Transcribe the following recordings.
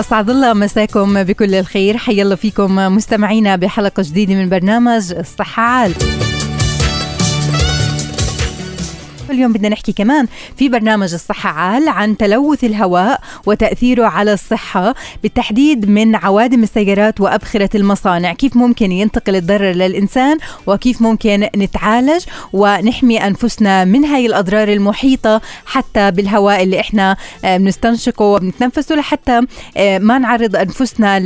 أسعد الله مساكم بكل الخير. حيا الله فيكم مستمعينا بحلقة جديدة من برنامج الصحة عال. اليوم بدنا نحكي كمان في برنامج الصحة عال عن تلوث الهواء وتأثيره على الصحة بالتحديد من عوادم السيارات وأبخرة المصانع. كيف ممكن ينتقل الضرر للإنسان وكيف ممكن نتعالج ونحمي أنفسنا من هاي الأضرار المحيطة حتى بالهواء اللي إحنا آه، بنستنشقه وبنتنفسه لحتى آه، ما نعرض أنفسنا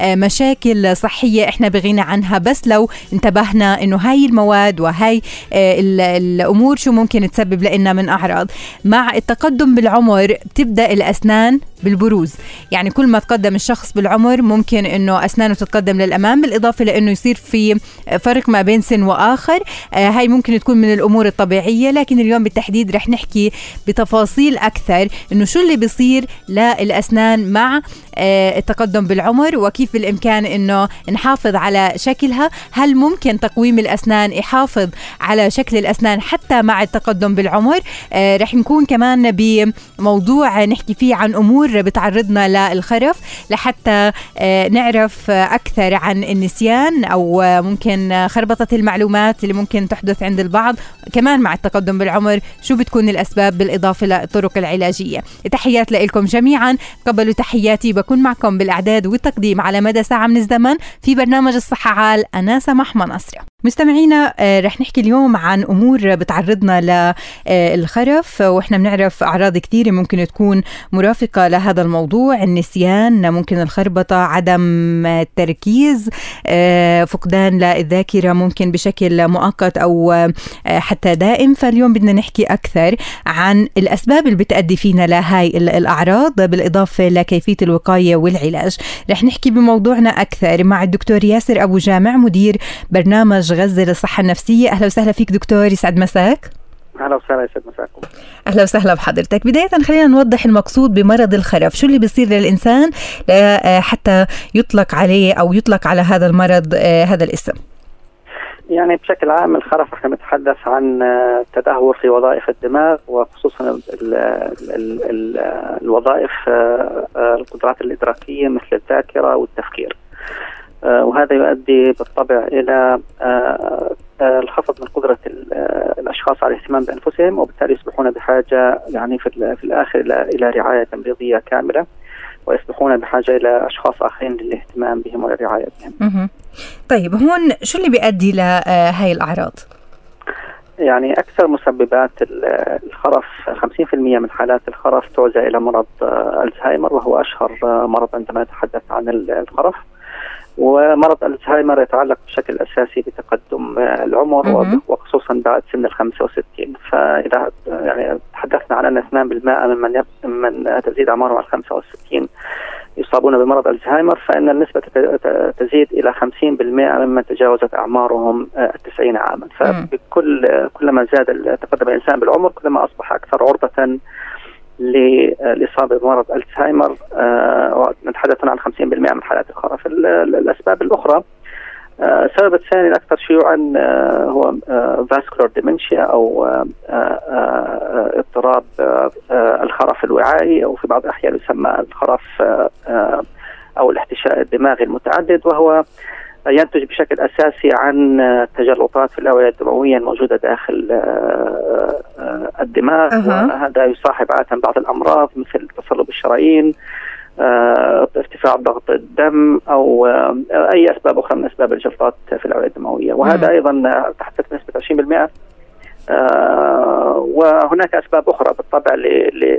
لمشاكل صحية إحنا بغنى عنها. بس لو انتبهنا إنه هاي المواد وهاي آه، الأمور شو ممكن تسبب لنا من أعراض. مع التقدم بالعمر بتبدأ الأسنان بالبروز. يعني كل ما تقدم الشخص بالعمر ممكن إنه أسنانه تتقدم للأمام بالإضافة لإنه يصير في فرق ما بين سن وآخر. آه هاي ممكن تكون من الأمور الطبيعية لكن اليوم بالتحديد رح نحكي بتفاصيل أكثر إنه شو اللي بيصير للأسنان مع آه التقدم بالعمر وكيف بالإمكان إنه نحافظ على شكلها. هل ممكن تقويم الأسنان يحافظ على شكل الأسنان حتى مع التقدم بالعمر. آه رح نكون كمان بموضوع نحكي فيه عن أمور بتعرضنا للخرف لحتى آه، نعرف أكثر عن النسيان أو ممكن خربطة المعلومات اللي ممكن تحدث عند البعض. كمان مع التقدم بالعمر شو بتكون الأسباب بالإضافة للطرق العلاجية. تحيات لكم جميعا. قبلوا تحياتي بكون معكم بالإعداد والتقديم على مدى ساعة من الزمن في برنامج الصحة عال أنا سمح منصره مستمعينا آه، رح نحكي اليوم عن أمور بتعرضنا للخرف وإحنا بنعرف أعراض كثيرة ممكن تكون مرافقة لهذا الموضوع. النسيان ممكن الخربطة عدم التركيز آه، فقدان للذاكرة ممكن بشكل مؤقت أو آه، حتى دائم. فاليوم بدنا نحكي أكثر عن الأسباب اللي بتؤدي فينا لهاي الأعراض. بالإضافة لكيفية الوقاية والعلاج رح نحكي بموضوعنا أكثر مع الدكتور ياسر أبو جامع مدير برنامج غزة للصحة النفسية. أهلا وسهلا فيك دكتور يسعد مساك. أهلا وسهلا يسعد مساكم. أهلا وسهلا بحضرتك. بداية خلينا نوضح المقصود بمرض الخرف. شو اللي بيصير للإنسان آه، حتى يطلق عليه أو يطلق على هذا المرض آه، هذا الاسم؟ يعني بشكل عام الخرف إحنا بنتحدث عن آه، تدهور في وظائف الدماغ وخصوصا ال ال ال ال الوظائف القدرات الإدراكية مثل الذاكرة والتفكير. وهذا يؤدي بالطبع إلى آه، آه، الخفض من قدرة الأشخاص على الاهتمام بأنفسهم وبالتالي يصبحون بحاجة يعني في, في الآخر إلى رعاية تمريضية كاملة ويصبحون بحاجة إلى أشخاص آخرين للاهتمام بهم وللرعايه بهم. طيب هون شو اللي بيؤدي لهي الأعراض؟ يعني أكثر مسببات الخرف 50% من حالات الخرف تعزى إلى مرض ألزهايمر وهو أشهر مرض عندما نتحدث عن الخرف. ومرض الزهايمر يتعلق بشكل أساسي بتقدم العمر وخصوصا بعد سن ال 65 فإذا يعني تحدثنا عن أن 2% ممن من تزيد أعمارهم على 65 يصابون بمرض الزهايمر فإن النسبة تزيد إلى 50% ممن تجاوزت أعمارهم 90 عاما. فبكل كلما زاد تقدم الإنسان بالعمر كلما أصبح أكثر عرضة للاصابه بمرض ألزهايمر آه، نتحدث عن 50% من حالات الخرف الأسباب الأخرى آه، السبب الثاني الأكثر شيوعا آه، هو فاسكولار ديمنشيا أو اضطراب الخرف الوعائي أو في بعض الأحيان يسمى الخرف أو الاحتشاء الدماغي المتعدد وهو ينتج بشكل أساسي عن تجلطات في الأوعية الدموية الموجودة داخل آه، آه، الدماغ. أه. وهذا يصاحب عادة بعض الأمراض مثل تصلب الشرايين آه، ارتفاع ضغط الدم أو أي أسباب أخرى من أسباب الجلطات في الأوعية الدموية. وهذا أيضا تحدث بنسبه 20% وهناك أسباب أخرى بالطبع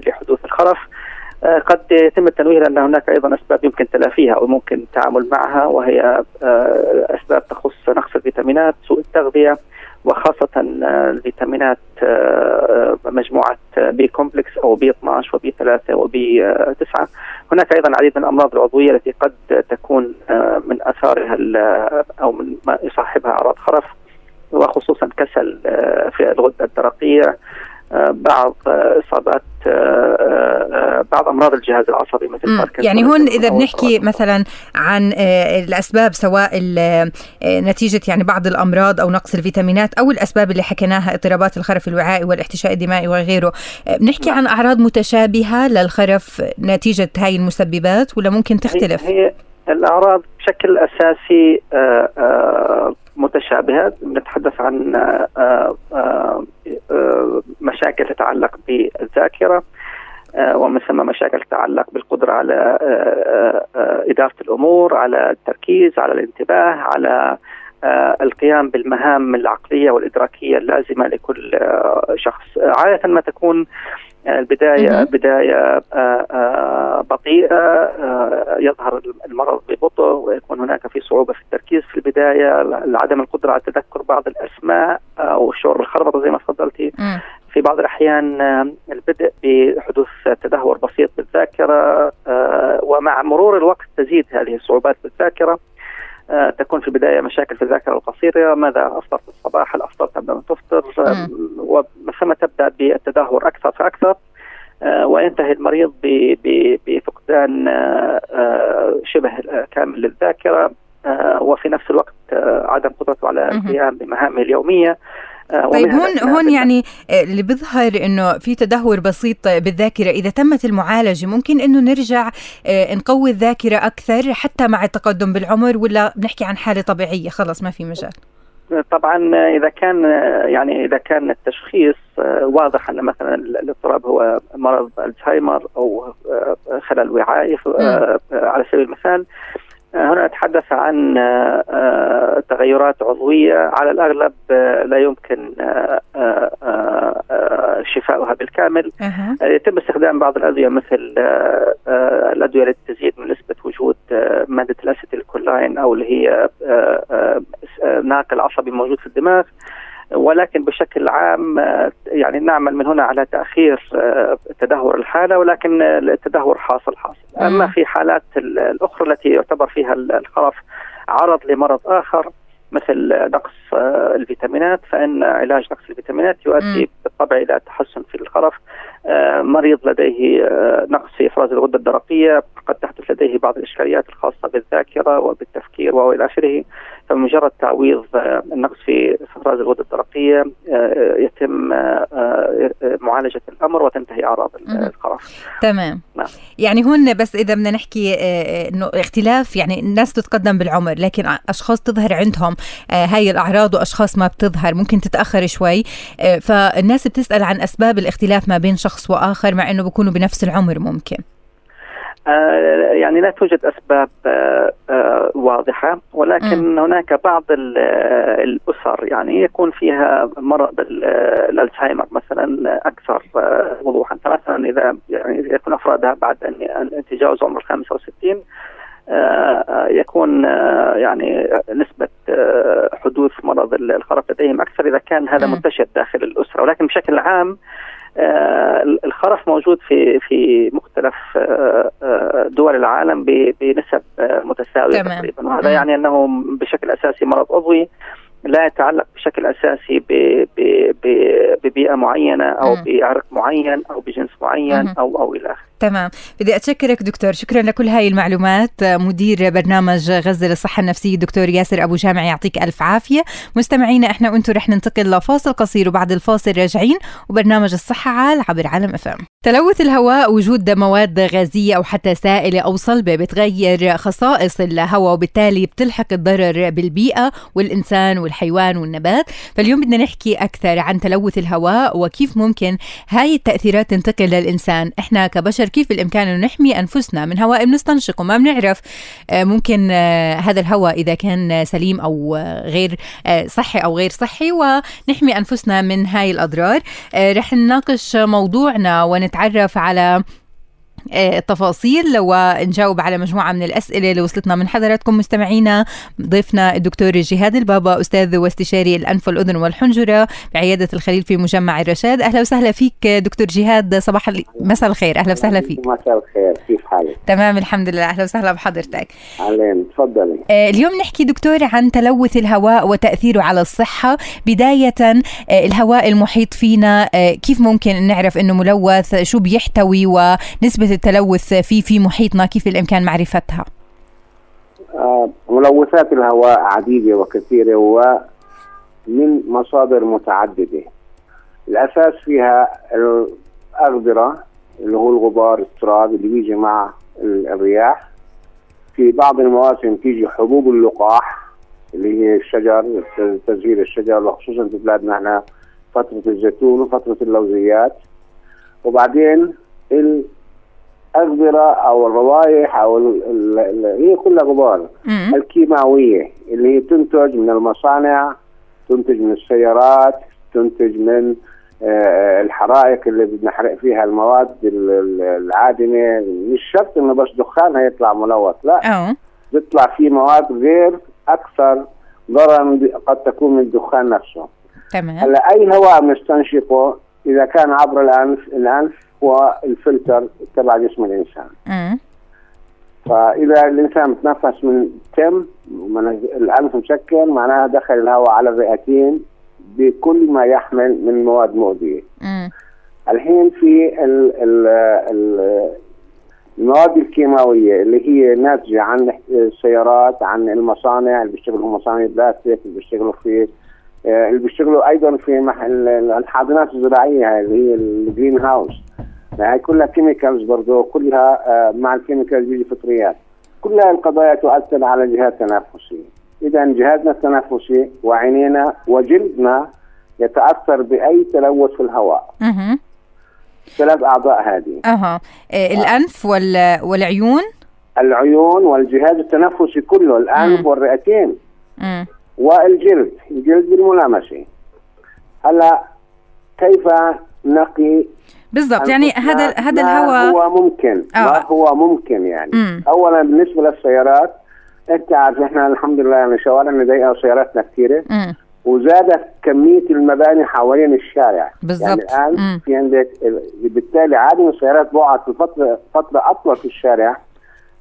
لحدوث الخرف. آه، قد يتم التنويه لأن هناك أيضا أسباب يمكن تلافيها أو ممكن التعامل معها وهي آه، أسباب تخص نقص الفيتامينات، سوء التغذية وخاصة الفيتامينات مجموعة B complex أو B 12 و B 3 و B 9 هناك أيضا العديد من الأمراض العضوية التي قد تكون من أثارها أو من ما يصاحبها أعراض خرف وخصوصا كسل في الغدة الدرقية بعض إصابات بعض أمراض الجهاز العصبي مثل يعني هون إذا بنحكي مثلا عن الأسباب سواء نتيجة يعني بعض الأمراض أو نقص الفيتامينات أو الأسباب اللي حكيناها اضطرابات الخرف الوعائي والاحتشاء الدمائي وغيره. بنحكي عن أعراض متشابهة للخرف نتيجة هاي المسببات ولا ممكن تختلف؟ هي الأعراض بشكل أساسي متشابهه نتحدث عن مشاكل تتعلق بالذاكرة ومن ثم مشاكل تتعلق بالقدرة على إدارة الأمور على التركيز على الانتباه على القيام بالمهام العقلية والإدراكية اللازمة لكل شخص. عادة ما تكون البدايه بدايه بطيئة يظهر المرض ببطء ويكون هناك في صعوبة في التركيز في البداية عدم القدرة على تذكر بعض الأسماء أو الشعور بالخربطه زي ما تفضلتي. في بعض الأحيان البدء بحدوث تدهور بسيط بالذاكرة ومع مرور الوقت تزيد هذه الصعوبات بالذاكرة. تكون في البداية مشاكل في الذاكرة القصيرة ماذا أفطرت الصباح؟ هل أفطرت قبل ان تفطر؟ ثم تبدأ بالتدهور أكثر فأكثر وينتهي المريض بفقدان شبه كامل للذاكرة وفي نفس الوقت عدم قدرته على القيام بمهامه اليومية طيب هون هون يعني اللي بيظهر إنه في تدهور بسيط بالذاكرة إذا تمت المعالجة ممكن إنه نرجع نقوي الذاكرة أكثر حتى مع التقدم بالعمر ولا بنحكي عن حالة طبيعية؟ خلص ما في مجال. طبعا إذا كان يعني إذا كان التشخيص واضح أن مثلا الاضطراب هو مرض الزهايمر أو خلل وعائي على سبيل المثال. هنا نتحدث عن تغيرات عضوية. على الأغلب لا يمكن شفاؤها بالكامل. يتم استخدام بعض الأدوية مثل الأدوية التي تزيد من نسبة وجود مادة الأسيتيل كولاين أو اللي هي ناقل عصبي موجود في الدماغ. ولكن بشكل عام يعني نعمل من هنا على تأخير تدهور الحالة ولكن التدهور حاصل حاصل. أما في حالات الأخرى التي يعتبر فيها الخرف عرض لمرض آخر مثل نقص الفيتامينات فإن علاج نقص الفيتامينات يؤدي بالطبع إلى تحسن في الخرف. مريض لديه نقص في إفراز الغدة الدرقية قد تحدث لديه بعض الإشكاليات الخاصة بالذاكرة وبالتفكير وإلى آخره. فمجرد تعويض النقص في إفراز الغدة الدرقية يتم معالجة الأمر وتنتهي أعراض الخرف. تمام. نعم. يعني هون بس إذا بدنا نحكي إنه اختلاف يعني الناس تتقدم بالعمر لكن أشخاص تظهر عندهم هاي الأعراض وأشخاص ما بتظهر ممكن تتأخر شوي فالناس بتسأل عن أسباب الاختلاف ما بين شخص وآخر مع إنه بيكونوا بنفس العمر ممكن. يعني لا توجد أسباب واضحة ولكن هناك بعض الأسر يعني يكون فيها مرض الألزهايمر مثلا أكثر وضوحا. فمثلا إذا يعني يكون أفرادها بعد أن تجاوز عمر 65 يكون يعني نسبة حدوث مرض الخرف لديهم أكثر إذا كان هذا منتشر داخل الأسرة. ولكن بشكل عام الخرف موجود في في مختلف دول العالم بنسب متساوية تمام. تقريبا وهذا يعني أنه بشكل أساسي مرض عضوي لا يتعلق بشكل أساسي ببيئة معينة أو بعرق معين أو بجنس معين أو أو إلى آخره. تمام. بدي أتشكرك دكتور. شكرا لكل هاي المعلومات. مدير برنامج غزة للصحة النفسية دكتور ياسر أبو جامع يعطيك ألف عافية. مستمعينا إحنا وأنتم رح ننتقل لفاصل قصير وبعد الفاصل راجعين. وبرنامج الصحة عال عبر عالم أفهم. تلوث الهواء وجود مواد غازية أو حتى سائلة أو صلبة بتغير خصائص الهواء وبالتالي بتلحق الضرر بالبيئة والإنسان والحيوان والنبات. فاليوم بدنا نحكي أكثر عن تلوث الهواء وكيف ممكن هاي التأثيرات تنتقل للإنسان. إحنا كبشر كيف بالإمكان أنه نحمي أنفسنا من هواء بنستنشقه؟ ما بنعرف. ممكن هذا الهواء إذا كان سليم أو غير صحي أو غير صحي ونحمي أنفسنا من هاي الأضرار. رح نناقش موضوعنا ونتعرف على التفاصيل ونجاوب على مجموعة من الأسئلة اللي وصلتنا من حضراتكم مستمعينا ضيفنا الدكتور جهاد البابا أستاذ واستشاري الأنف والأذن والحنجرة بعيادة الخليل في مجمع الرشاد. أهلا وسهلا فيك دكتور جهاد. صباح مساء الخير. أهلا وسهلا فيك. مساء الخير. كيف حالك؟ تمام الحمد لله. أهلا وسهلا بحضرتك. أهلا تفضلي. اليوم نحكي دكتور عن تلوث الهواء وتأثيره على الصحة. بداية الهواء المحيط فينا كيف ممكن نعرف أنه ملوث؟ شو بيحتوي؟ ونسبة التلوث فيه في محيطنا كيف الامكان معرفتها؟ آه ملوثات الهواء عديدة وكثيرة ومن مصادر متعددة. الأساس فيها الاغبره اللي هو الغبار التراب اللي بيجي مع الرياح. في بعض المواسم تيجي حبوب اللقاح اللي هي الشجر تسجيل الشجر وخصوصا في بلادنا إحنا فترة الزيتون وفترة اللوزيات. وبعدين الأغبرة أو الروائح أو ال ال ال هي كلها غبار. مم. الكيماوية اللي هي تنتج من المصانع تنتج من السيارات تنتج من آه، الحرائق اللي بنحرق فيها المواد ال- ال- العادمة. مش شرط إنه بس دخان هيطلع ملوث لا. بيطلع فيه مواد غير أكثر ضررا قد تكون من الدخان نفسه. تمام. هلأ أي هواء بنستنشقه إذا كان عبر الانف الأنف هو الفلتر تبع جسم الإنسان مم. فإذا الإنسان بتنفس من تم ومن الأنف مسكر معناها دخل الهواء على الرئتين بكل ما يحمل من مواد مؤذية. الحين في ال ال ال المواد الكيماوية اللي هي ناتجة عن السيارات عن المصانع اللي بيشتغلوا مصانع بلاستيك اللي بيشتغلوا في اللي بيشتغلوا أيضا في محل الحاضنات الزراعية اللي هي ال green house هاي كلها chemicals برضه كلها آه، مع ال chemicals بيجي فطريات. كلها القضايا تؤثر على الجهاز التنفسي اذا جهازنا التنفسي وعينينا وجلدنا يتأثر بأي تلوث في الهواء. ثلاث أعضاء هذه. أها. آه، الأنف وال... والعيون؟ العيون والجهاز التنفسي كله الأنف. والرئتين. والجلد الجلد بالملامسة هلا كيف نقي بالضبط يعني هذا هذا الهواء هو ممكن آه. ما هو ممكن يعني مم. اولا بالنسبة للسيارات أنت عارف إحنا الحمد لله يعني شوارعنا ضيقة وسياراتنا كثيرة. وزادت كمية المباني حوالين الشارع بالضبط. يعني الآن مم. في عندك بالتالي عادي السيارات بقعد في فتره فترة أطول في الشارع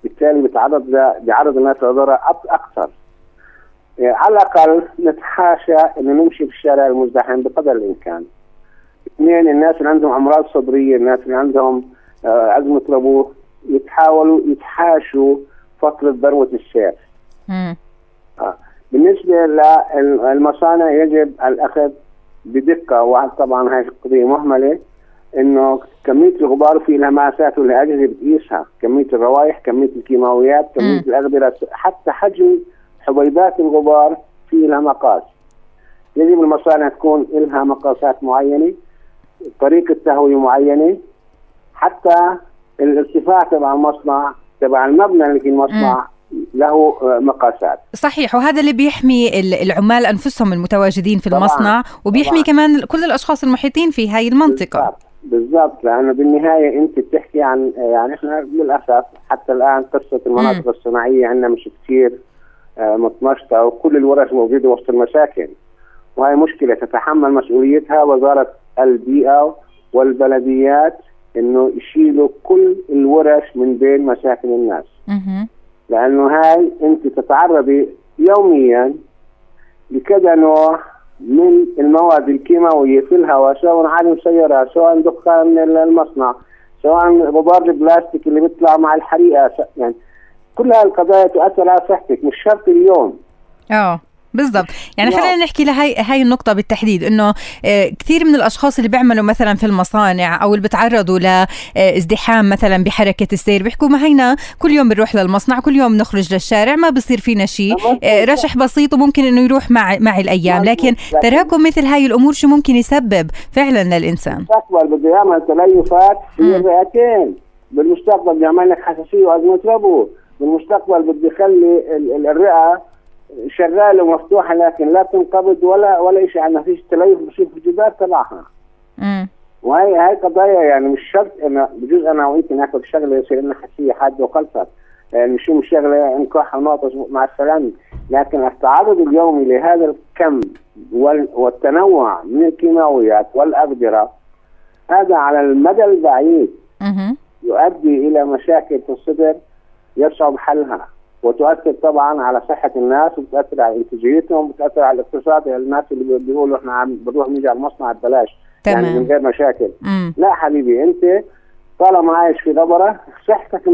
بالتالي بتعرض بيعرض الناس لضرر أك- أكثر يعني على الأقل نتحاشى إنه نمشي في الشارع المزدحم بقدر الإمكان اثنين الناس اللي عندهم أمراض صدرية الناس اللي عندهم آه، ازمه ربو يتحاولوا يتحاشوا فتره ذروة السير مم. بالنسبة للمصانع يجب الأخذ بدقة وطبعا هاي قضية مهملة إنه كمية الغبار في لها مقاسات والأجهزة بتقيسها كمية الروائح كمية الكيماويات كمية مم. الأغبرة حتى حجم حبيبات الغبار في لها مقاس. يجب المصانع تكون لها مقاسات معينة طريقة تهوية معينة حتى الارتفاع تبع المصنع تبع المبنى اللي في المصنع له آه، مقاسات. صحيح وهذا اللي بيحمي ال- العمال أنفسهم المتواجدين في طبعاً. المصنع وبيحمي طبعاً. كمان كل الأشخاص المحيطين في هاي المنطقة. بالضبط بالضبط لأنه بالنهاية أنت بتحكي عن يعني إحنا للأسف حتى الآن قصة المناطق الصناعية عندنا مش كثير آه، متنشطه وكل الورش موجودة وسط المساكن وهي مشكلة تتحمل مسؤوليتها وزارة البيئة والبلديات إنه يشيلوا كل الورش من بين مساكن الناس. لأنه هاي أنت تتعرضي يوميا لكذا نوع من المواد الكيماوية في الهواء سواء عالم سيارات سواء دخان المصنع سواء غبار البلاستيك اللي بيطلع مع الحريقة س- يعني كل هاي القضايا تؤثر على صحتك مش شرط اليوم آه بالضبط يعني. خلينا نحكي لهي هاي النقطة بالتحديد إنه آه، كثير من الأشخاص اللي بيعملوا مثلا في المصانع أو اللي بتعرضوا لازدحام مثلا بحركة السير بيحكوا ما هينا كل يوم بنروح للمصنع كل يوم نخرج للشارع ما بصير فينا شيء. آه، رشح بسيط وممكن إنه يروح مع مع الأيام. لكن تراكم مثل هاي الأمور شو ممكن يسبب فعلا للإنسان المستقبل بده يعمل تليفات في. الرئتين بالمستقبل بده يعمل لك حساسية وأزمة ربو بالمستقبل بده يخلي ال- ال- الرئة شغالة ومفتوحة لكن لا تنقبض ولا ولا شيء ما فيش تليف بصير في الجدار تبعها. مم. وهي هاي قضايا يعني مش شرط إنه بجوز أنا وانت ناكل شغلة يصير لنا حساسيه حاده وخلصت. يعني شو مش شغلة؟ نكح ونعطس مع السلامه لكن التعرض اليومي لهذا الكم والتنوع من الكيماويات والاقدره هذا على المدى البعيد يؤدي إلى مشاكل في الصدر. يصعب حلها وتؤثر طبعا على صحة الناس وبتاثر على إنتاجيتهم وبتاثر على الاقتصاد. يعني الناس اللي بيقولوا إحنا عم بنروح نيجي على المصنع ببلاش. تمام. يعني من غير مشاكل. مم. لا حبيبي أنت طالما عايش في غبره صحتك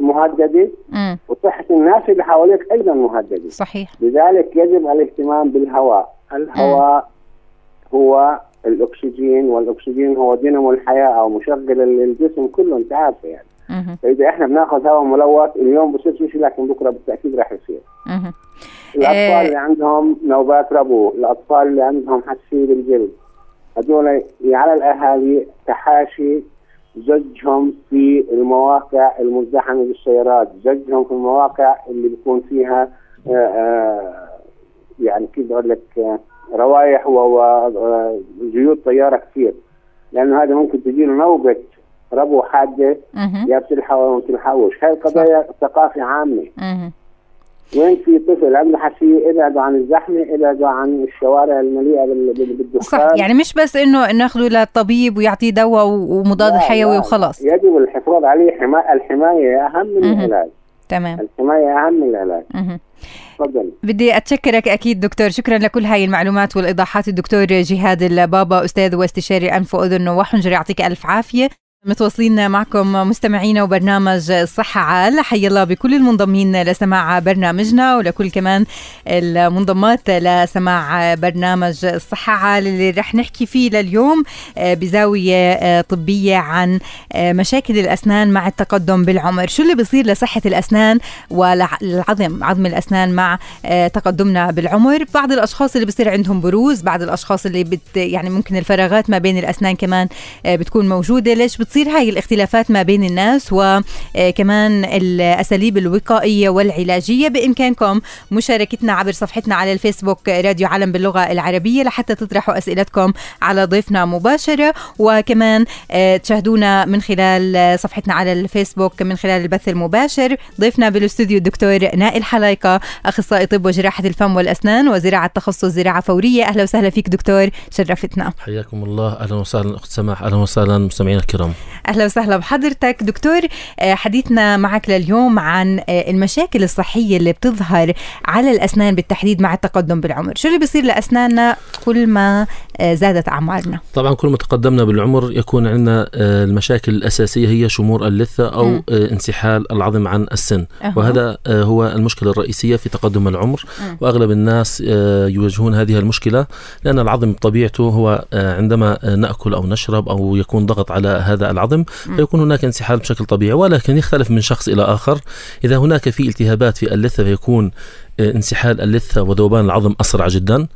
مهددة. مم. وصحة الناس اللي حواليك أيضا مهددة. صحيح. لذلك يجب الاهتمام بالهواء. الهواء مم. هو الأكسجين والأكسجين هو دينامو الحياة أو مشغل الجسم كله. أنت عارفه يعني. فإذا إحنا بنأخذ هواء ملوث اليوم بصير شيء لكن بكرة بالتأكيد راح يصير. الأطفال إيه. اللي عندهم نوبات ربو الأطفال اللي عندهم حساسيه بالجلد هذول على الأهالي تحاشي زجهم في المواقع المزدحمة بالسيارات، زجهم في المواقع اللي بيكون فيها آآ آه، آآ آه، يعني كيف بقول لك آه، روايح وزيوت طيارة كثير. لأنه هذا ممكن تجي له نوبة ربو حاده يا بتلحق بتلحقوش، هاي قضايا ثقافة عامة. وين في طفل عنده حساسيه ابعدوا عن الزحمة ابعدوا عن الشوارع المليئة بالدخان. صح. يعني مش بس إنه ناخذه للطبيب ويعطيه دواء ومضاد حيوي وخلاص. يجب الحفاظ عليه. حما... الحماية أهم من العلاج. تمام. الحماية أهم من العلاج. تفضل. بدي أتشكرك أكيد دكتور. شكرا لكل هاي المعلومات والإيضاحات. الدكتور جهاد البابا أستاذ واستشاري أنف وأذن وحنجره يعطيك ألف عافية. متواصلين معكم مستمعينا وبرنامج الصحة عال. حي الله بكل المنضمين لسماع برنامجنا ولكل كمان المنضمات لسماع برنامج الصحة عال اللي رح نحكي فيه لليوم آه، بزاوية آه، طبية عن آه، مشاكل الأسنان مع التقدم بالعمر. شو اللي بيصير لصحة الأسنان والعظم عظم الأسنان مع تقدمنا بالعمر؟ بعض الأشخاص اللي بصير عندهم بروز بعض الأشخاص اللي بت يعني ممكن الفراغات ما بين الأسنان كمان بتكون موجودة. ليش بتصير هاي الاختلافات ما بين الناس وكمان الأساليب الوقائية والعلاجية بإمكانكم مشاركتنا عبر صفحتنا على الفيسبوك راديو علم باللغة العربية لحتى تطرحوا أسئلتكم على ضيفنا مباشرة. وكمان آه، تشاهدونا من خلال صفحتنا على الفيسبوك من خلال البث المباشر. ضيفنا بالاستوديو الدكتور نائل حلايقة أخصائي طب وجراحة الفم والأسنان وزراعة تخصص زراعة فورية. أهلا وسهلا فيك دكتور شرفتنا. حياكم الله. أهلا وسهلا أخت سماح. أهلا وسهلا مستمعينا الكرام. أهلا وسهلا بحضرتك دكتور آه، حديثنا معك لليوم عن آه، المشاكل الصحية اللي بتظهر على الأسنان بالتحديد مع التقدم بالعمر شو اللي بيصير لأسناننا كل ما آه، زادت أعمارنا طبعا كل ما تقدمنا بالعمر يكون عندنا المشاكل الأساسية هي شمور اللثة أو م. انسحال العظم عن السن أه. وهذا هو المشكلة الرئيسية في تقدم العمر م. وأغلب الناس يواجهون هذه المشكلة لأن العظم بطبيعته هو عندما نأكل أو نشرب أو يكون ضغط على هذا العظم فيكون هناك انسحاب بشكل طبيعي ولكن يختلف من شخص إلى آخر. إذا هناك في التهابات في اللثه فيكون انسحال اللثة وذوبان العظم أسرع جدا.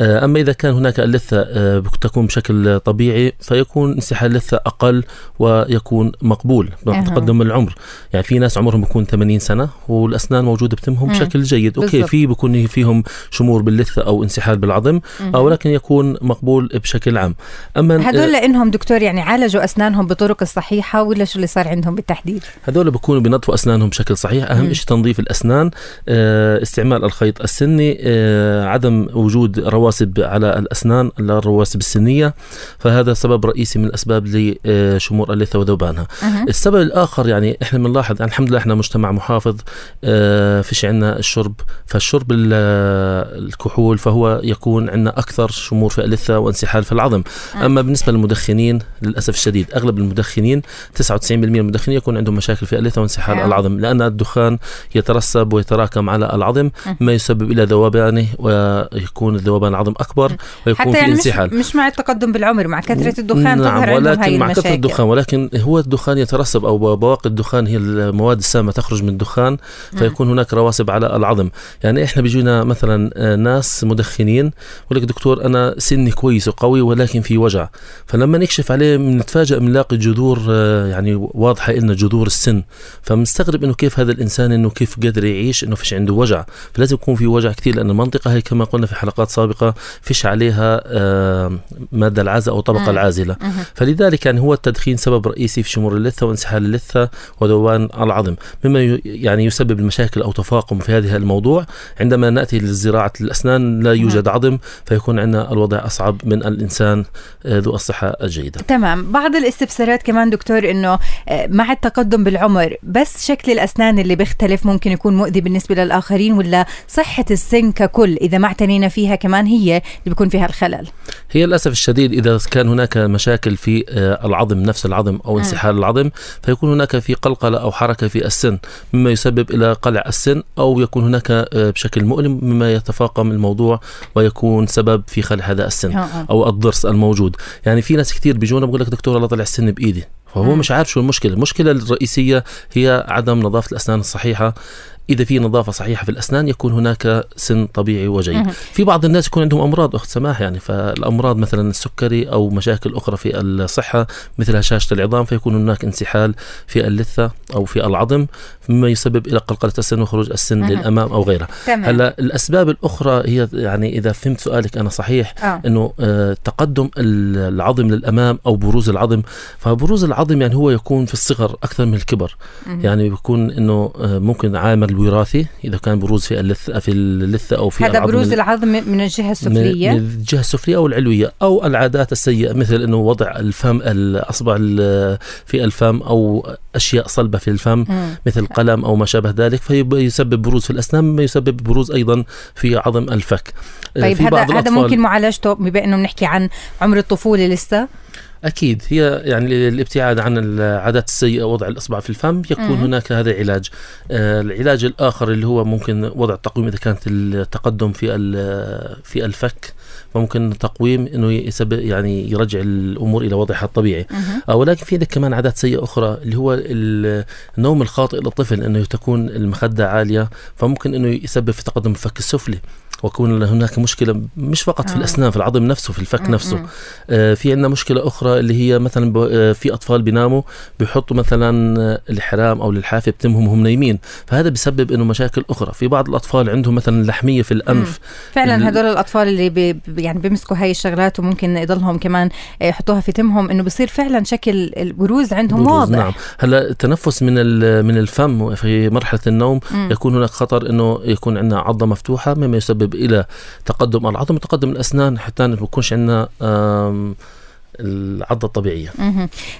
آه، أما إذا كان هناك اللثة آه، تكون بشكل طبيعي فيكون انسحال اللثة أقل ويكون مقبول مع تقدم العمر. يعني في ناس عمرهم بيكون 80 سنة والأسنان موجودة بتمهم بشكل جيد. أوكي في بيكون فيهم شمور باللثة أو انسحال بالعظم ولكن يكون مقبول بشكل عام. أما هذول لأنهم دكتور يعني عالجوا أسنانهم بطرق الصحيحة ولا شو اللي صار عندهم بالتحديد؟ هذول بيكونوا بينظفوا أسنانهم بشكل صحيح. أهم شيء تنظيف الأسنان. آه، استعمال استعمال الخيط السني آه، عدم وجود رواسب على الأسنان الرواسب السنية فهذا سبب رئيسي من الأسباب لشمور اللثة وذوبانها أه. السبب الآخر يعني إحنا بنلاحظ يعني الحمد لله إحنا مجتمع محافظ آه، فيش عندنا الشرب فالشرب الكحول فهو يكون عندنا أكثر شمور في اللثة وانسحال في العظم أه. أما بالنسبة للمدخنين للأسف الشديد أغلب المدخنين 99% من المدخنين يكون عندهم مشاكل في اللثة وانسحال أه. العظم لأن الدخان يترسب ويتراكم على العظم ما يسبب إلى ذوبانه ويكون الذوبان العظم أكبر ويكون حتى في يعني انسحال مش, مع التقدم بالعمر مع كثرة الدخان نعم تظهر ولكن هاي مع كثرة الدخان ولكن هو الدخان يترسب أو بواقي الدخان هي المواد السامة تخرج من الدخان فيكون هناك رواسب على العظم. يعني إحنا بيجينا مثلا آه، ناس مدخنين يقول لك دكتور أنا سني كويس وقوي ولكن في وجع. فلما نكشف عليه بنتفاجئ بنلاقي جذور آه، يعني واضحة لنا جذور السن. فمستغرب إنه كيف هذا الإنسان إنه كيف قدر يعيش إنه فيش عنده وجع. فلازم يكون في وجع كثير لأن المنطقة هي كما قلنا في حلقات سابقة فيش عليها مادة العازله أو طبقة العازلة. فلذلك يعني هو التدخين سبب رئيسي في شمور اللثة وانسحال اللثة وذوبان العظم. مما يعني يسبب المشاكل أو تفاقم في هذا الموضوع. عندما نأتي لزراعه الأسنان لا يوجد عظم فيكون عندنا الوضع أصعب من الإنسان ذو الصحة الجيدة. تمام. بعض الاستفسارات كمان دكتور إنه آه، مع التقدم بالعمر بس شكل الأسنان اللي بيختلف ممكن يكون مؤذي بالنسبة للآخرين ولا صحة السن ككل إذا ما اعتنينا فيها كمان هي اللي بيكون فيها الخلل. هي للأسف الشديد إذا كان هناك مشاكل في آه، العظم نفس العظم أو انسحال العظم فيكون هناك في قلقلة أو حركة في السن مما يسبب إلى قلع السن أو يكون هناك آه، بشكل مؤلم مما يتفاقم الموضوع ويكون سبب في خلع هذا السن أو الضرس الموجود. يعني في ناس كثير بيجونا بقول لك دكتور الله طلع السن بإيدي فهو مش عارف شو المشكلة. المشكلة الرئيسية هي عدم نظافة الأسنان الصحيحة. إذا في نظافة صحيحة في الأسنان يكون هناك سن طبيعي وجيد. في بعض الناس يكون عندهم أمراض أخت سماح يعني فالأمراض مثلا السكري أو مشاكل أخرى في الصحة مثل هشاشة العظام فيكون هناك انسحال في اللثة أو في العظم. مما يسبب إلى قلقلة السن وخروج السن للأمام أو غيرها هلا الأسباب الأخرى هي يعني إذا فهمت سؤالك أنا صحيح أوه. إنه آه تقدم العظم للأمام أو بروز العظم فبروز العظم يعني هو يكون في الصغر أكثر من الكبر مه. يعني بيكون إنه آه ممكن عامل وراثي إذا كان بروز في اللثه في اللثة أو في هذا بروز العظم من الجهة السفلية من الجهة السفلية أو العلوية أو العادات السيئة مثل إنه وضع الفم الاصبع في الفم أو أشياء صلبة في الفم مم. مثل قلم أو ما شابه ذلك فيسبب بروز في الأسنان مما يسبب بروز أيضا في عظم الفك. طيب في هذا هذا ممكن معالجته بما إنه بنحكي عن عمر الطفولة لسه؟ أكيد هي يعني الابتعاد عن العادات السيئة وضع الإصبع في الفم يكون مم. هناك هذا علاج. آه العلاج الآخر اللي هو ممكن وضع التقويم إذا كانت التقدم في في الفك فممكن تقويم إنه يسبب يعني يرجع الأمور إلى وضعها الطبيعي. آه ولكن في عندك كمان عادات سيئة أخرى اللي هو النوم الخاطئ للطفل إنه تكون المخدة عالية فممكن إنه يسبب في تقدم الفك السفلي. ويكون هناك مشكلة مش فقط في آه. الأسنان في العظم نفسه في الفك نفسه. آه في عندنا مشكلة أخرى اللي هي مثلا آه، في أطفال بيناموا بيحطوا مثلا الحرام أو الحافه بتمهم وهم نايمين. فهذا بيسبب إنه مشاكل أخرى. في بعض الأطفال عندهم مثلا لحمية في الأنف. فعلا هدول الأطفال اللي بي يعني بيمسكوا هاي الشغلات وممكن يضلهم كمان يحطوها في تمهم إنه بصير فعلا شكل البروز عندهم بروز واضح. نعم. هلأ التنفس من من الفم في مرحلة النوم مم. يكون هناك خطر إنه يكون عندنا عضة مفتوحة مما يسبب إلى تقدم العظم وتقدم الأسنان حتى ما يكونش عندنا العضة الطبيعية.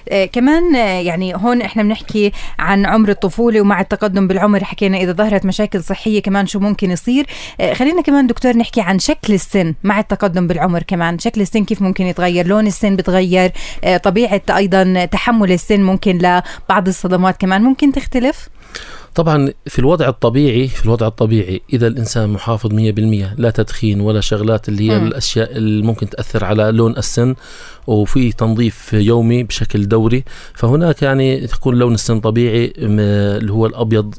آه كمان آه يعني هون إحنا بنحكي عن عمر الطفولة ومع التقدم بالعمر حكينا إذا ظهرت مشاكل صحية كمان شو ممكن يصير. آه خلينا كمان دكتور نحكي عن شكل السن مع التقدم بالعمر كمان. شكل السن كيف ممكن يتغير؟ لون السن بتغير؟ آه طبيعة أيضا تحمل السن ممكن لبعض الصدمات كمان. ممكن تختلف؟ طبعا في الوضع الطبيعي في الوضع الطبيعي إذا الإنسان محافظ 100% لا تدخين ولا شغلات اللي هي م. الأشياء اللي ممكن تأثر على لون السن وفي تنظيف يومي بشكل دوري فهناك يعني تكون لون السن طبيعي اللي هو الأبيض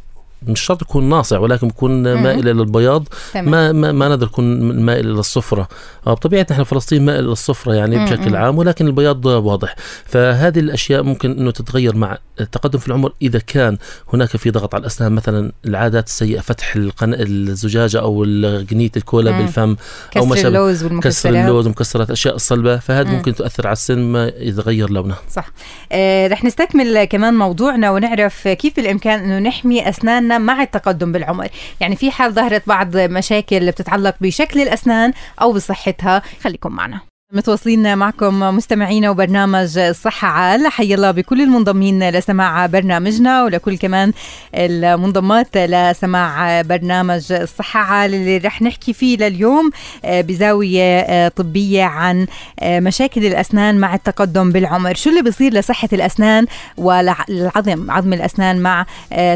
مش شرط يكون ناصع ولكن يكون مائل إلى البياض ما ما, ما نقدر يكون مائل إلى الصفرة. آه، بطبيعة نحن فلسطين مائل إلى الصفرة يعني مم. بشكل عام ولكن البياض واضح. فهذه الأشياء ممكن إنه تتغير مع التقدم في العمر إذا كان هناك في ضغط على الأسنان مثلا العادات السيئة فتح القن... الزجاجة أو قنيه الكولا مم. بالفم أو كسر اللوز والمكسرات. كسر اللوز ومكسرات أشياء الصلبة فهذا ممكن تؤثر على السن ما يتغير لونه صح. آه رح نستكمل كمان موضوعنا ونعرف كيف بالامكان إنه نحمي أسناننا مع التقدم بالعمر. يعني في حال ظهرت بعض مشاكل بتتعلق بشكل الأسنان أو بصحتها خليكم معنا. متواصلين معكم مستمعينا وبرنامج الصحة عال. حي الله بكل المنضمين لسماع برنامجنا ولكل كمان المنضمات لسماع برنامج الصحة عال اللي رح نحكي فيه لليوم آه، بزاوية آه، طبية عن آه، مشاكل الأسنان مع التقدم بالعمر. شو اللي بيصير لصحة الأسنان والعظم عظم الأسنان مع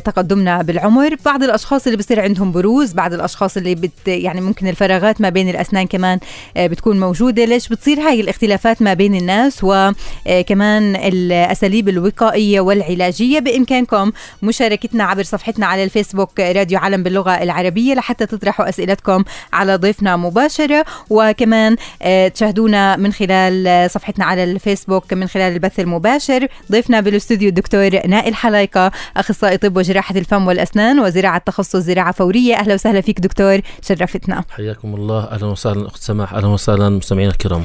تقدمنا بالعمر؟ بعض الأشخاص اللي بصير عندهم بروز بعض الأشخاص اللي بت يعني ممكن الفراغات ما بين الأسنان كمان بتكون موجودة. ليش بتصير تصير هاي الاختلافات ما بين الناس وكمان الأساليب الوقائية والعلاجية بإمكانكم مشاركتنا عبر صفحتنا على الفيسبوك راديو علم باللغة العربية لحتى تطرحوا أسئلتكم على ضيفنا مباشرة. وكمان آه، تشاهدونا من خلال صفحتنا على الفيسبوك من خلال البث المباشر. ضيفنا بالاستوديو الدكتور نائل حلايقة أخصائي طب وجراحة الفم والأسنان وزراعة تخصص زراعة فورية. أهلا وسهلا فيك دكتور شرفتنا. حياكم الله. أهلا وسهلا. أخت سماح أهلا وسهلا مستمعينا الكرام.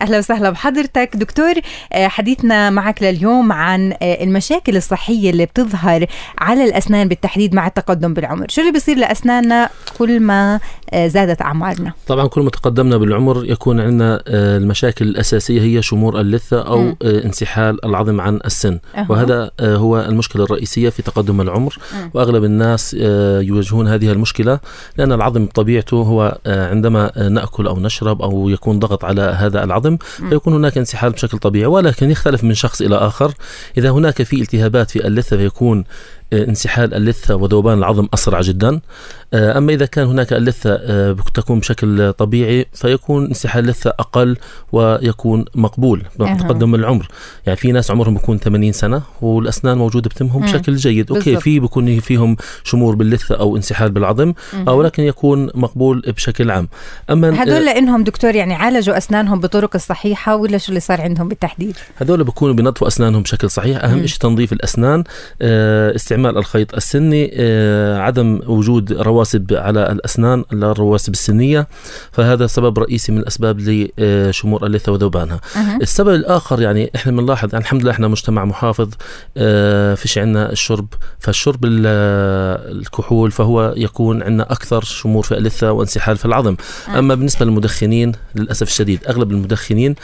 أهلا وسهلا بحضرتك دكتور آه، حديثنا معك لليوم عن آه، المشاكل الصحية اللي بتظهر على الأسنان بالتحديد مع التقدم بالعمر شو اللي بيصير لأسناننا كل ما آه، زادت أعمارنا طبعا كل ما تقدمنا بالعمر يكون عندنا المشاكل الأساسية هي شمور اللثة أو م. انسحال العظم عن السن أه. وهذا هو المشكلة الرئيسية في تقدم العمر م. وأغلب الناس يواجهون هذه المشكلة لأن العظم بطبيعته هو عندما نأكل أو نشرب أو يكون ضغط على هذا العظم فيكون هناك انسحاب بشكل طبيعي ولكن يختلف من شخص إلى آخر. إذا هناك في التهابات في اللثة فيكون انسحال اللثة وذوبان العظم أسرع جدا. آه، أما إذا كان هناك اللثة آه، تكون بشكل طبيعي فيكون انسحال اللثة أقل ويكون مقبول بتقدم العمر. يعني في ناس عمرهم بيكون 80 سنة والأسنان موجودة بتمهم بشكل جيد. أوكي في بيكون فيهم شمور باللثة أو انسحال بالعظم ولكن يكون مقبول بشكل عام. أما هذول لأنهم دكتور يعني عالجوا أسنانهم بطرق الصحيحة ولا شو اللي صار عندهم بالتحديد؟ هذول بيكونوا بينظفوا أسنانهم بشكل صحيح. أهم شيء تنظيف الأسنان استعمال استعمال الخيط السني آه، عدم وجود رواسب على الأسنان الرواسب السنية فهذا سبب رئيسي من الأسباب لشمور اللثة وذوبانها أه. السبب الآخر يعني إحنا بنلاحظ يعني الحمد لله إحنا مجتمع محافظ آه، فيش عندنا الشرب فالشرب الكحول فهو يكون عندنا أكثر شمور في اللثة وانسحال في العظم أه. أما بالنسبة للمدخنين للأسف الشديد أغلب المدخنين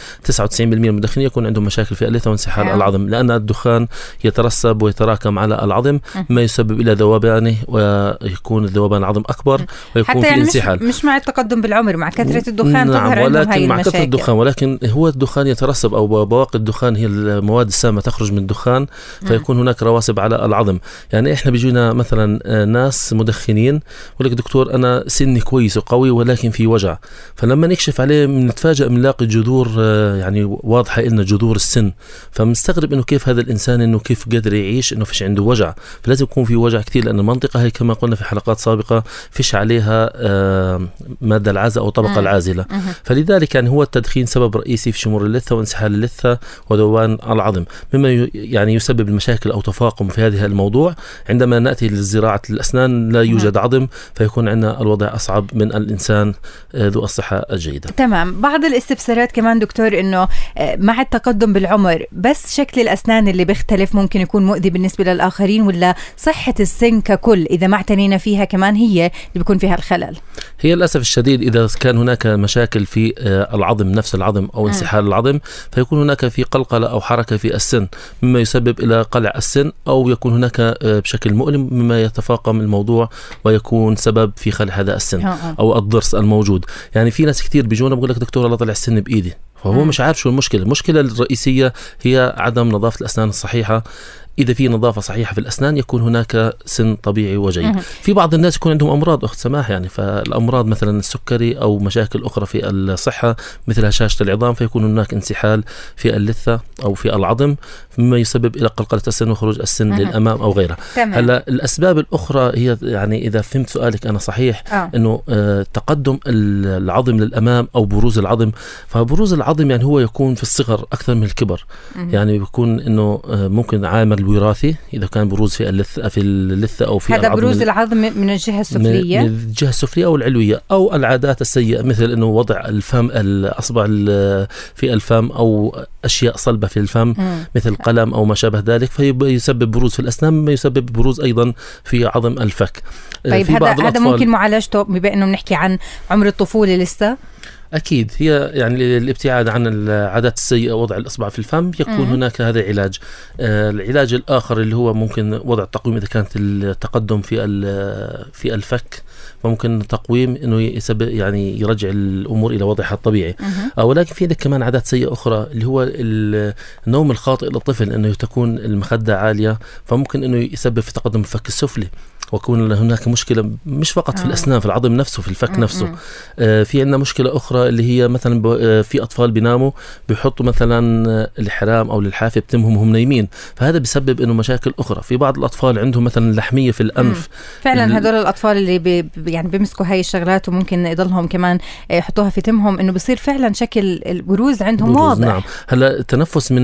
99% من المدخنين يكون عندهم مشاكل في اللثة وانسحال أه. العظم لأن الدخان يترسب ويتراكم على العظم ما يسبب إلى ذوبانه ويكون ذوبان العظم أكبر ويكون حتى يعني في انسحال مش, مش مع التقدم بالعمر مع كثرة الدخان نعم تظهر ولكن هاي مع كثرة الدخان ولكن هو الدخان يترسب أو بواقي الدخان هي المواد السامة تخرج من الدخان فيكون هناك رواسب على العظم. يعني إحنا بيجونا مثلا آه، ناس مدخنين يقول لك دكتور أنا سني كويس وقوي ولكن في وجع. فلما نكشف عليه بنتفاجئ بنلاقي جذور آه، يعني واضحة لنا جذور السن. فمستغرب إنه كيف هذا الإنسان إنه كيف قدر يعيش إنه فيش عنده وجع. فلازم يكون في وجع كثير لأن المنطقة هي كما قلنا في حلقات سابقة فيش عليها مادة العازة أو طبقة العازلة. فلذلك يعني هو التدخين سبب رئيسي في شمور اللثة وانسحال اللثة وذوبان العظم. مما يعني يسبب المشاكل أو تفاقم في هذا الموضوع. عندما نأتي لزراعة الأسنان لا يوجد عظم فيكون عندنا الوضع أصعب من الإنسان آه، ذو الصحة الجيدة. تمام. بعض الاستفسارات كمان دكتور أنه آه، مع التقدم بالعمر بس شكل الأسنان اللي بيختلف ممكن يكون مؤذي بالنسبة للآخرين ولا صحة السن ككل إذا ما اعتنينا فيها كمان هي اللي بيكون فيها الخلل. هي للأسف الشديد إذا كان هناك مشاكل في آه، العظم نفس العظم أو انسحال العظم فيكون هناك في قلقلة أو حركة في السن مما يسبب إلى قلع السن أو يكون هناك آه، بشكل مؤلم مما يتفاقم الموضوع ويكون سبب في خلع هذا السن أو الضرس الموجود. يعني في ناس كثير بيجونا بقول لك دكتور الله طلع السن بإيدي فهو مش عارف شو المشكلة. المشكلة الرئيسية هي عدم نظافة الأسنان الصحيحة إذا في نظافة صحيحة في الأسنان يكون هناك سن طبيعي وجيد في بعض الناس يكون عندهم أمراض أخت سماح يعني فالأمراض مثلا السكري أو مشاكل أخرى في الصحة مثل هشاشة العظام فيكون هناك انسحال في اللثة أو في العظم مما يسبب إلى قلقلة السن وخروج السن مه. للأمام أو غيرها هلا الأسباب الأخرى هي يعني إذا فهمت سؤالك أنا صحيح آه. إنه آه تقدم العظم للأمام أو بروز العظم فبروز العظم يعني هو يكون في الصغر أكثر من الكبر مه. يعني بيكون إنه آه ممكن عامل الوراثي إذا كان بروز في اللثه في اللثة أو في هذا بروز العظم من الجهة السفلية. من الجهة السفلية أو العلوية أو العادات السيئة مثل إنه وضع الفم الاصبع في الفم أو أشياء صلبة في الفم م. مثل قلم أو ما شابه ذلك فيسبب بروز في الأسنان مما يسبب بروز أيضا في عظم الفك. طيب هذا هذا ممكن معالجته بما إنه بنحكي عن عمر الطفولة لسه. أكيد. هي يعني الابتعاد عن العادات السيئة وضع الإصبع في الفم يكون مم. هناك هذا علاج. آه العلاج الآخر اللي هو ممكن وضع التقويم إذا كانت التقدم في في الفك فممكن تقويم إنه يسبب يعني يرجع الأمور إلى وضعها الطبيعي. آه ولكن في عندك كمان عادات سيئة أخرى اللي هو النوم الخاطئ للطفل إنه تكون المخدة عالية فممكن إنه يسبب في تقدم الفك السفلي. ويكون هناك مشكلة مش فقط في آه. الأسنان في العظم نفسه في الفك نفسه. آه في عندنا مشكلة أخرى اللي هي مثلا آه، في أطفال بيناموا بيحطوا مثلا الحرام أو الحافه بتمهم وهم نايمين. فهذا بيسبب إنه مشاكل أخرى. في بعض الأطفال عندهم مثلا لحمية في الأنف. فعلا هدول الأطفال اللي بي يعني بيمسكوا هاي الشغلات وممكن يضلهم كمان يحطوها في تمهم إنه بصير فعلا شكل البروز عندهم بروز واضح. نعم. هلأ التنفس من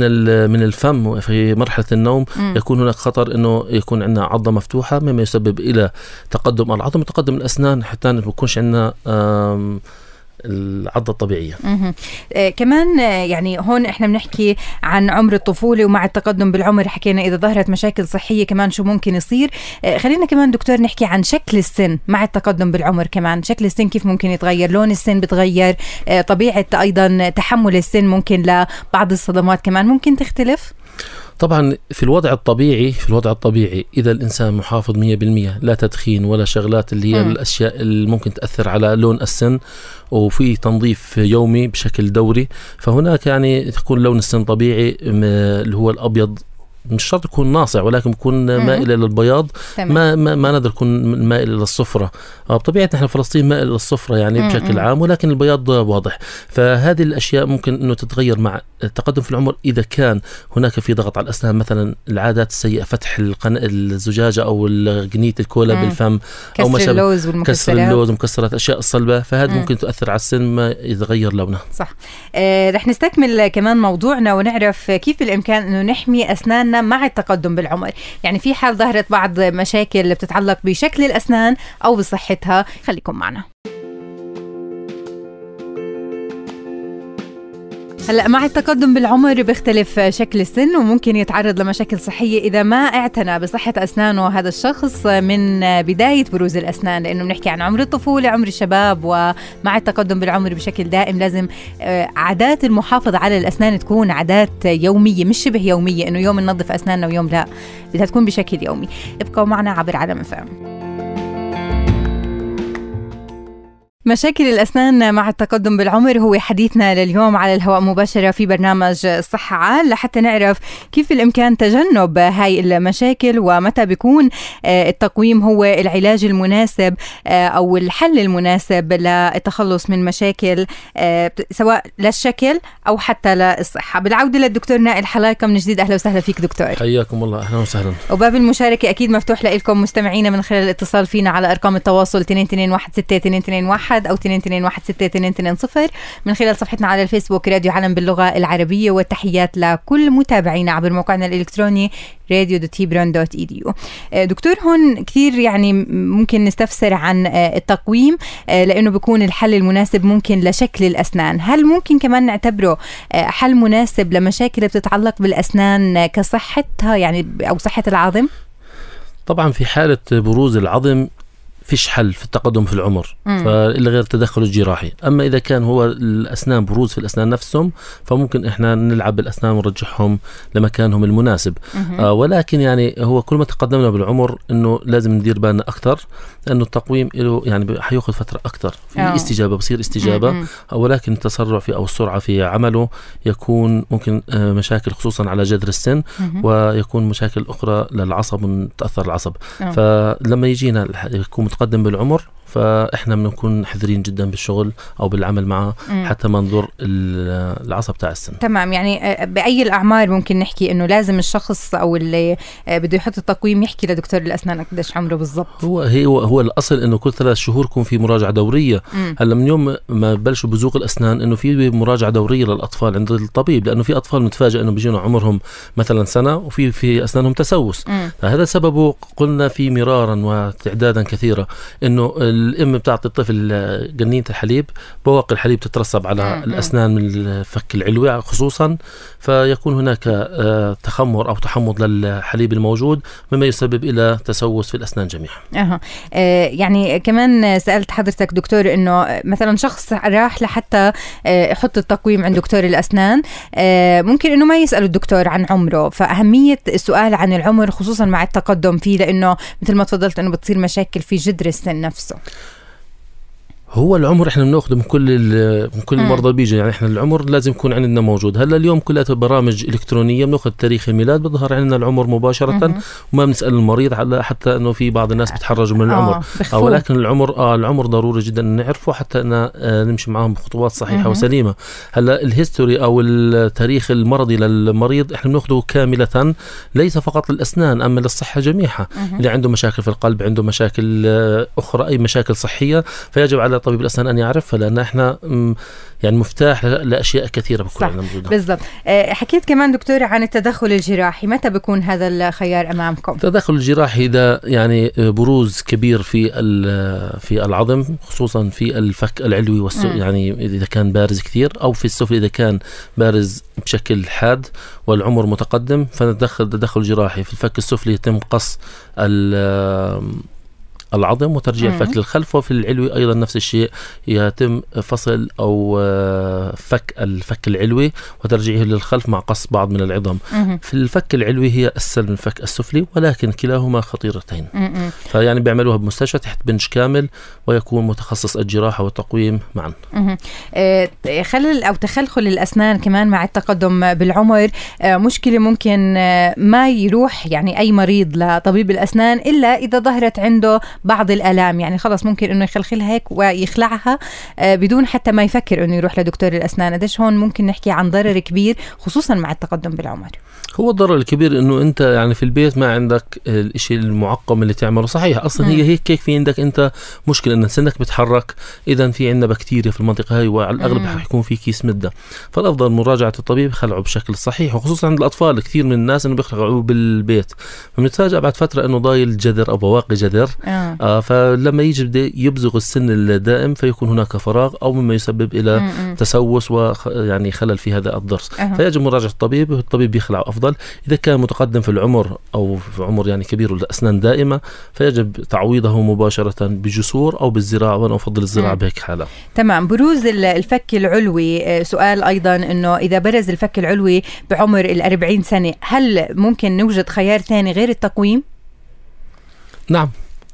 من الفم في مرحلة النوم. يكون هناك خطر إنه يكون عندنا عضة مفتوحة مما يسبب إلى تقدم العظم وتقدم الأسنان حتى ما يكونش عندنا العضة الطبيعية. آه كمان آه، يعني هون إحنا بنحكي عن عمر الطفولة ومع التقدم بالعمر حكينا إذا ظهرت مشاكل صحية كمان شو ممكن يصير. آه خلينا كمان دكتور نحكي عن شكل السن مع التقدم بالعمر كمان. شكل السن كيف ممكن يتغير؟ لون السن بتغير؟ آه طبيعة أيضا تحمل السن ممكن لبعض الصدمات كمان. ممكن تختلف؟ طبعا في الوضع الطبيعي في الوضع الطبيعي إذا الإنسان محافظ 100% لا تدخين ولا شغلات اللي هي م. الأشياء اللي ممكن تأثر على لون السن وفي تنظيف يومي بشكل دوري. فهناك يعني تكون لون السن طبيعي اللي هو الأبيض مش شرط يكون ناصع ولكن يكون مائل إلى البياض. ما ما, ما نقدر يكون مائل إلى الصفرة. آه، نحن فلسطين مائل إلى الصفرة يعني بشكل عام ولكن البياض واضح. فهذه الأشياء ممكن إنه تتغير مع التقدم في العمر إذا كان هناك في ضغط على الأسنان مثلا العادات السيئة فتح القن... الزجاجة أو قنيه الكولا مم. بالفم أو ما كسر اللوز والمكسرات. كسر اللوز ومكسرات الاشياء الصلبة فهذا ممكن تؤثر على السن ما يتغير لونه. صح. آه رح نستكمل كمان موضوعنا ونعرف كيف بالامكان إنه نحمي أسناننا مع التقدم بالعمر. يعني في حال ظهرت بعض مشاكل بتتعلق بشكل الأسنان أو بصحتها خليكم معنا. هلا مع التقدم بالعمر بيختلف شكل السن وممكن يتعرض لمشاكل صحية إذا ما اعتنى بصحة أسنانه هذا الشخص من بداية بروز الأسنان لأنه بنحكي عن عمر الطفولة عمر الشباب ومع التقدم بالعمر بشكل دائم لازم آه، عادات المحافظة على الأسنان تكون عادات يومية مش شبه يومية إنه يوم ننظف أسناننا ويوم لا بدها تكون بشكل يومي. ابقوا معنا عبر عالم فهم مشاكل الأسنان مع التقدم بالعمر هو حديثنا لليوم على الهواء مباشرة في برنامج الصحة عال. لحتى نعرف كيف بالإمكان تجنب هاي المشاكل ومتى بيكون آه، التقويم هو العلاج المناسب آه، أو الحل المناسب للتخلص من مشاكل آه، سواء للشكل أو حتى للصحة. بالعودة للدكتور نائل حلاكة من جديد أهلا وسهلا فيك دكتور. حياكم الله. أهلا وسهلا. وباب المشاركة أكيد مفتوح لكم مستمعينا من خلال الاتصال فينا على أرقام التواصل 2216 واحد أو 2216 من خلال صفحتنا على الفيسبوك راديو علم باللغة العربية والتحيات لكل متابعينا عبر موقعنا الإلكتروني راديو دوت اي ديو دكتور هون كثير يعني ممكن نستفسر عن آه، التقويم آه، لأنه بيكون الحل المناسب ممكن لشكل الأسنان. هل ممكن كمان نعتبره آه، حل مناسب لمشاكل بتتعلق بالأسنان كصحتها يعني أو صحة العظم؟ طبعا في حالة بروز العظم فيش حل في التقدم في العمر فإلا غير التدخل الجراحي أما إذا كان هو الأسنان بروز في الأسنان نفسهم فممكن إحنا نلعب بالأسنان ونرجعهم لمكانهم المناسب آه ولكن يعني هو كل ما تقدمنا بالعمر إنه لازم ندير بالنا أكثر لأنه التقويم له يعني حيأخذ فترة أكثر في أوه. استجابة بصير استجابة مم. ولكن التسرع في أو السرعة في عمله يكون ممكن آه، مشاكل خصوصا على جذر السن مم. ويكون مشاكل أخرى للعصب تأثر العصب أوه. فلما يجينا يكون متقدم بالعمر. فإحنا بنكون حذرين جدا بالشغل أو بالعمل معه. حتى ما نضر العصب تاع السن. تمام. يعني آه، بأي الأعمار ممكن نحكي إنه لازم الشخص أو اللي آه، بده يحط التقويم يحكي لدكتور الأسنان قديش عمره بالضبط؟ هو هو هو الأصل إنه كل ثلاث شهور يكون في مراجعة دورية. هلأ من يوم ما بلشوا بزوق الأسنان إنه في مراجعة دورية للأطفال عند الطبيب لأنه في أطفال متفاجئ إنه بيجينا عمرهم مثلا سنة وفي في أسنانهم تسوس. فهذا سببه قلنا في مرارا وتعدادا كثيرة إنه الأم بتعطي الطفل جنينة الحليب بواقي الحليب تترسب على الأسنان من الفك العلوي خصوصا فيكون هناك آه، تخمر أو تحمض للحليب الموجود مما يسبب إلى تسوس في الأسنان جميعا. أها آه يعني كمان سألت حضرتك دكتور إنه مثلا شخص راح لحتى آه، يحط التقويم عند دكتور الأسنان ممكن إنه ما يسأل الدكتور عن عمره فأهمية السؤال عن العمر خصوصا مع التقدم فيه لإنه مثل ما تفضلت إنه بتصير مشاكل في جذر السن نفسه. هو العمر إحنا بنأخذه من كل من كل المرضى اللي بيجوا يعني إحنا العمر لازم يكون عندنا موجود. هلأ اليوم كلها برامج إلكترونية بنأخذ تاريخ الميلاد بظهر عندنا العمر مباشرة وما بنسأل المريض على حتى إنه في بعض الناس بتحرجوا من العمر. آه ولكن العمر آه العمر ضروري جدا نعرفه حتى إن آه نمشي معهم بخطوات صحيحة مم. وسليمة. هلأ الهيستوري أو التاريخ المرضي للمريض إحنا بنأخذه كاملة ليس فقط للأسنان أما للصحة جميعها. اللي عنده مشاكل في القلب عنده مشاكل آه، أخرى أي مشاكل صحية فيجب على طبيب الأسنان أن يعرفها لأن إحنا يعني مفتاح لأشياء كثيرة بكون عندنا موجودة. بالضبط. آه، حكيت كمان دكتور عن التدخل الجراحي متى بيكون هذا الخيار أمامكم؟ التدخل الجراحي ده يعني بروز كبير في في العظم خصوصا في الفك العلوي والسـ يعني إذا كان بارز كثير أو في السفلي إذا كان بارز بشكل حاد والعمر متقدم. فنتدخل تدخل جراحي في الفك السفلي يتم قص العظم وترجيع الفك للخلف وفي العلوي أيضا نفس الشيء يتم فصل أو آه، فك الفك العلوي وترجيعه للخلف مع قص بعض من العظام في الفك العلوي هي اسهل من الفك السفلي ولكن كلاهما خطيرتين. فيعني بيعملوها بمستشفى تحت بنج كامل ويكون متخصص الجراحة والتقويم معا. آه، خلل أو تخلخل الأسنان كمان مع التقدم بالعمر آه، مشكلة ممكن ما يروح يعني أي مريض لطبيب الأسنان إلا إذا ظهرت عنده بعض الألام. يعني خلص ممكن إنه يخلخلها هيك ويخلعها آه، بدون حتى ما يفكر إنه يروح لدكتور الأسنان. قديش هون ممكن نحكي عن ضرر كبير خصوصا مع التقدم بالعمر. هو الضرر الكبير إنه أنت يعني في البيت ما عندك الشيء المعقم اللي تعمله. صحيح أصلا هي هيك كيف في عندك أنت مشكلة إن سنك بتحرك؟ اذا في عندنا بكتيريا في المنطقة هاي وعلى الاغلب حيكون في كيس مدة. فالأفضل مراجعة الطبيب خلعه بشكل صحيح وخصوصا عند الأطفال. كثير من الناس إنه بيخلعوه بالبيت. فبنتفاجئ بعد فترة إنه ضايل جذر أو بواقي جذر. آه. آه فلما يجي بده يبزغ السن الدائم فيكون هناك فراغ أو مما يسبب إلى مم. تسوس ويعني خلل في هذا الضرس آه. فيجب مراجعة الطبيب والطبيب يخلع أفضل. إذا كان متقدم في العمر أو في عمر يعني كبير والأسنان دائمة فيجب تعويضه مباشرة بجسور أو بالزراعة وأنا أفضل الزراعة بهيك حالة. تمام. بروز الفك العلوي آه، سؤال أيضا إنه إذا برز الفك العلوي بعمر ال 40 سنة هل ممكن نوجد خيار ثاني غير التقويم؟ نعم.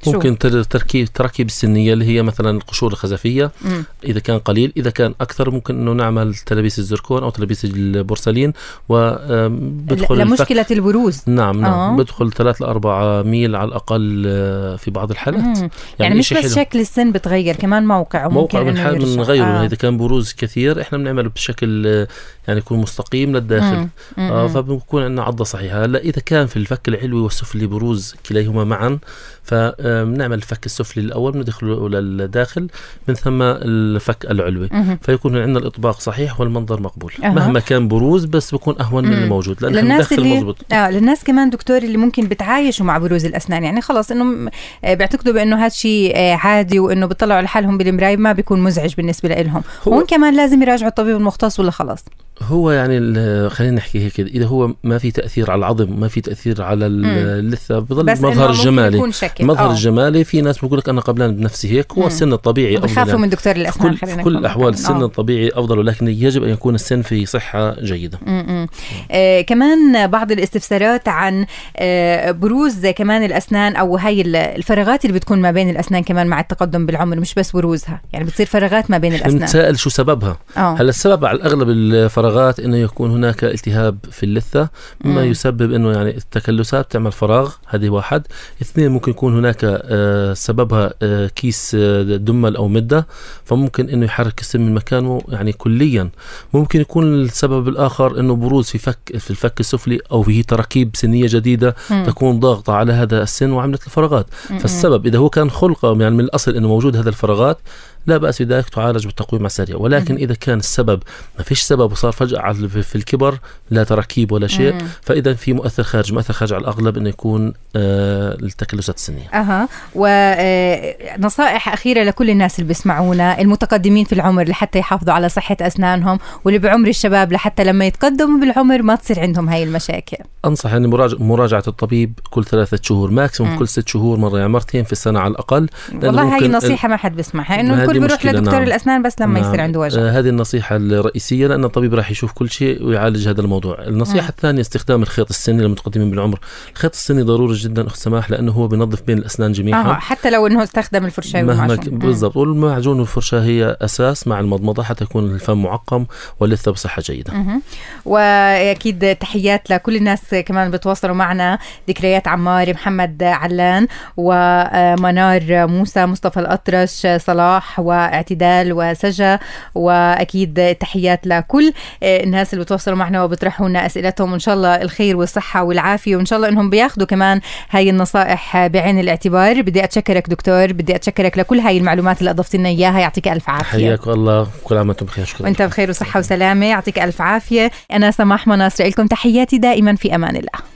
ممكن تركيب تراكيب السنية اللي هي مثلا القشور الخزفية مم. إذا كان قليل إذا كان أكثر ممكن إنه نعمل تلابيس الزركون أو تلابيس البورسلين وبدخل لمشكله الفك... البروز نعم نعم آه. بدخل 3 ل 4 ميل على الأقل آه، في بعض الحالات يعني, يعني مش بس حلو. شكل السن بتغير كمان موقع موقع بنغيره آه. إذا كان بروز كثير إحنا بنعمله بشكل آه، يعني يكون مستقيم للداخل مم. مم. آه فبكون عندنا عضة صحيحة هلأ إذا كان في الفك العلوي والسفلي بروز كليهما معا فبنعمل الفك السفلي الأول بندخله للداخل من ثم الفك العلوي. فيكون عندنا الإطباق صحيح والمنظر مقبول. أه. مهما كان بروز بس بكون أهون من الموجود لأن للناس اللي مزبوط. آه للناس كمان دكتور اللي ممكن بتعايشوا مع بروز الأسنان. يعني خلص إنه آه، بيعتقدوا بإنه هذا شيء آه، عادي وإنه بيطلعوا لحالهم بالمراية ما بيكون مزعج بالنسبة لهم هون كمان لازم يراجعوا الطبيب المختص ولا خلاص؟ هو يعني خلينا نحكي هيك إذا هو ما في تأثير على العظم ما في تأثير على اللثة بضل المظهر الجمالي المظهر الجمالي في ناس بيقول لك أنا قبلان بنفسي هيك هو السن الطبيعي أفضل بخافوا يعني. من دكتور الأسنان في كل, في كل الأحوال السن الطبيعي أفضل ولكن يجب أن يكون السن في صحة جيدة. آه كمان بعض الاستفسارات عن آه بروز كمان الأسنان أو هاي الفراغات اللي بتكون ما بين الأسنان كمان مع التقدم بالعمر مش بس بروزها. يعني بتصير فراغات ما بين الأسنان. نتساءل شو سببها. أوه. هلا السبب على الأغلب الفراغات فراغات إنه يكون هناك التهاب في اللثة مما مم. يسبب إنه يعني التكلسات تعمل فراغ هذه واحد. اثنين ممكن يكون هناك آه سببها آه كيس آه دمل أو مدة فممكن إنه يحرك السن من مكانه يعني كليا ممكن يكون السبب الآخر إنه بروز في فك في الفك السفلي أو في تراكيب سنية جديدة مم. تكون ضاغطة على هذا السن وعملت الفراغات مم. فالسبب إذا هو كان خلقة يعني من الأصل إنه موجود هذا الفراغات لا بأس بذلك تعالج بالتقويم السريع. ولكن إذا كان السبب ما فيش سبب وصار فجأة في الكبر لا تراكيب ولا شيء. فإذا في مؤثر خارج مؤثر خارج على الأغلب إنه يكون آه التكلسات السنية. أها. ونصائح آه، أخيرة لكل الناس اللي بيسمعونا المتقدمين في العمر لحتى يحافظوا على صحة أسنانهم واللي بعمر الشباب لحتى لما يتقدموا بالعمر ما تصير عندهم هاي المشاكل. أنصح اني مراجعه مراجعة الطبيب كل ثلاثة شهور maximum كل ست شهور مرة يعني مرتين في السنة على الأقل. والله هاي نصيحه ما حد بيسمعها إنه كل الكل بيروح لدكتور نعم. الأسنان بس لما نعم. يصير عنده وجع آه هذه النصيحة الرئيسية لأن الطبيب راح يشوف كل شيء ويعالج هذا الموضوع النصيحة مم. الثانية استخدام الخيط السني للمتقدمين بالعمر الخيط السني ضروري جدا أخت سماح لأنه هو بينظف بين الأسنان جميعا آه حتى لو إنه استخدم الفرشاة مهما بالضبط والمعجون والفرشاة هي أساس مع المضمضة حتى يكون الفم معقم واللثه بصحة جيدة. وأكيد تحيات لكل الناس كمان بتواصلوا معنا ذكريات عمار محمد علان ومنار موسى مصطفى الأطرش صلاح واعتدال وسجا وأكيد تحيات لكل الناس اللي بتواصلوا معنا وبيطرحوا لنا أسئلتهم. وإن شاء الله الخير والصحة والعافية وإن شاء الله إنهم بياخذوا كمان هاي النصائح بعين الاعتبار. بدي أتشكرك دكتور بدي أتشكرك لكل هاي المعلومات اللي أضفت لنا إياها. يعطيك ألف عافية. حياك الله. كل عام وأنتم بخير. شكرا. وأنت بخير وصحة وسلامة. يعطيك ألف عافية. أنا سماح مناصر لكم تحياتي دائما في أمان الله.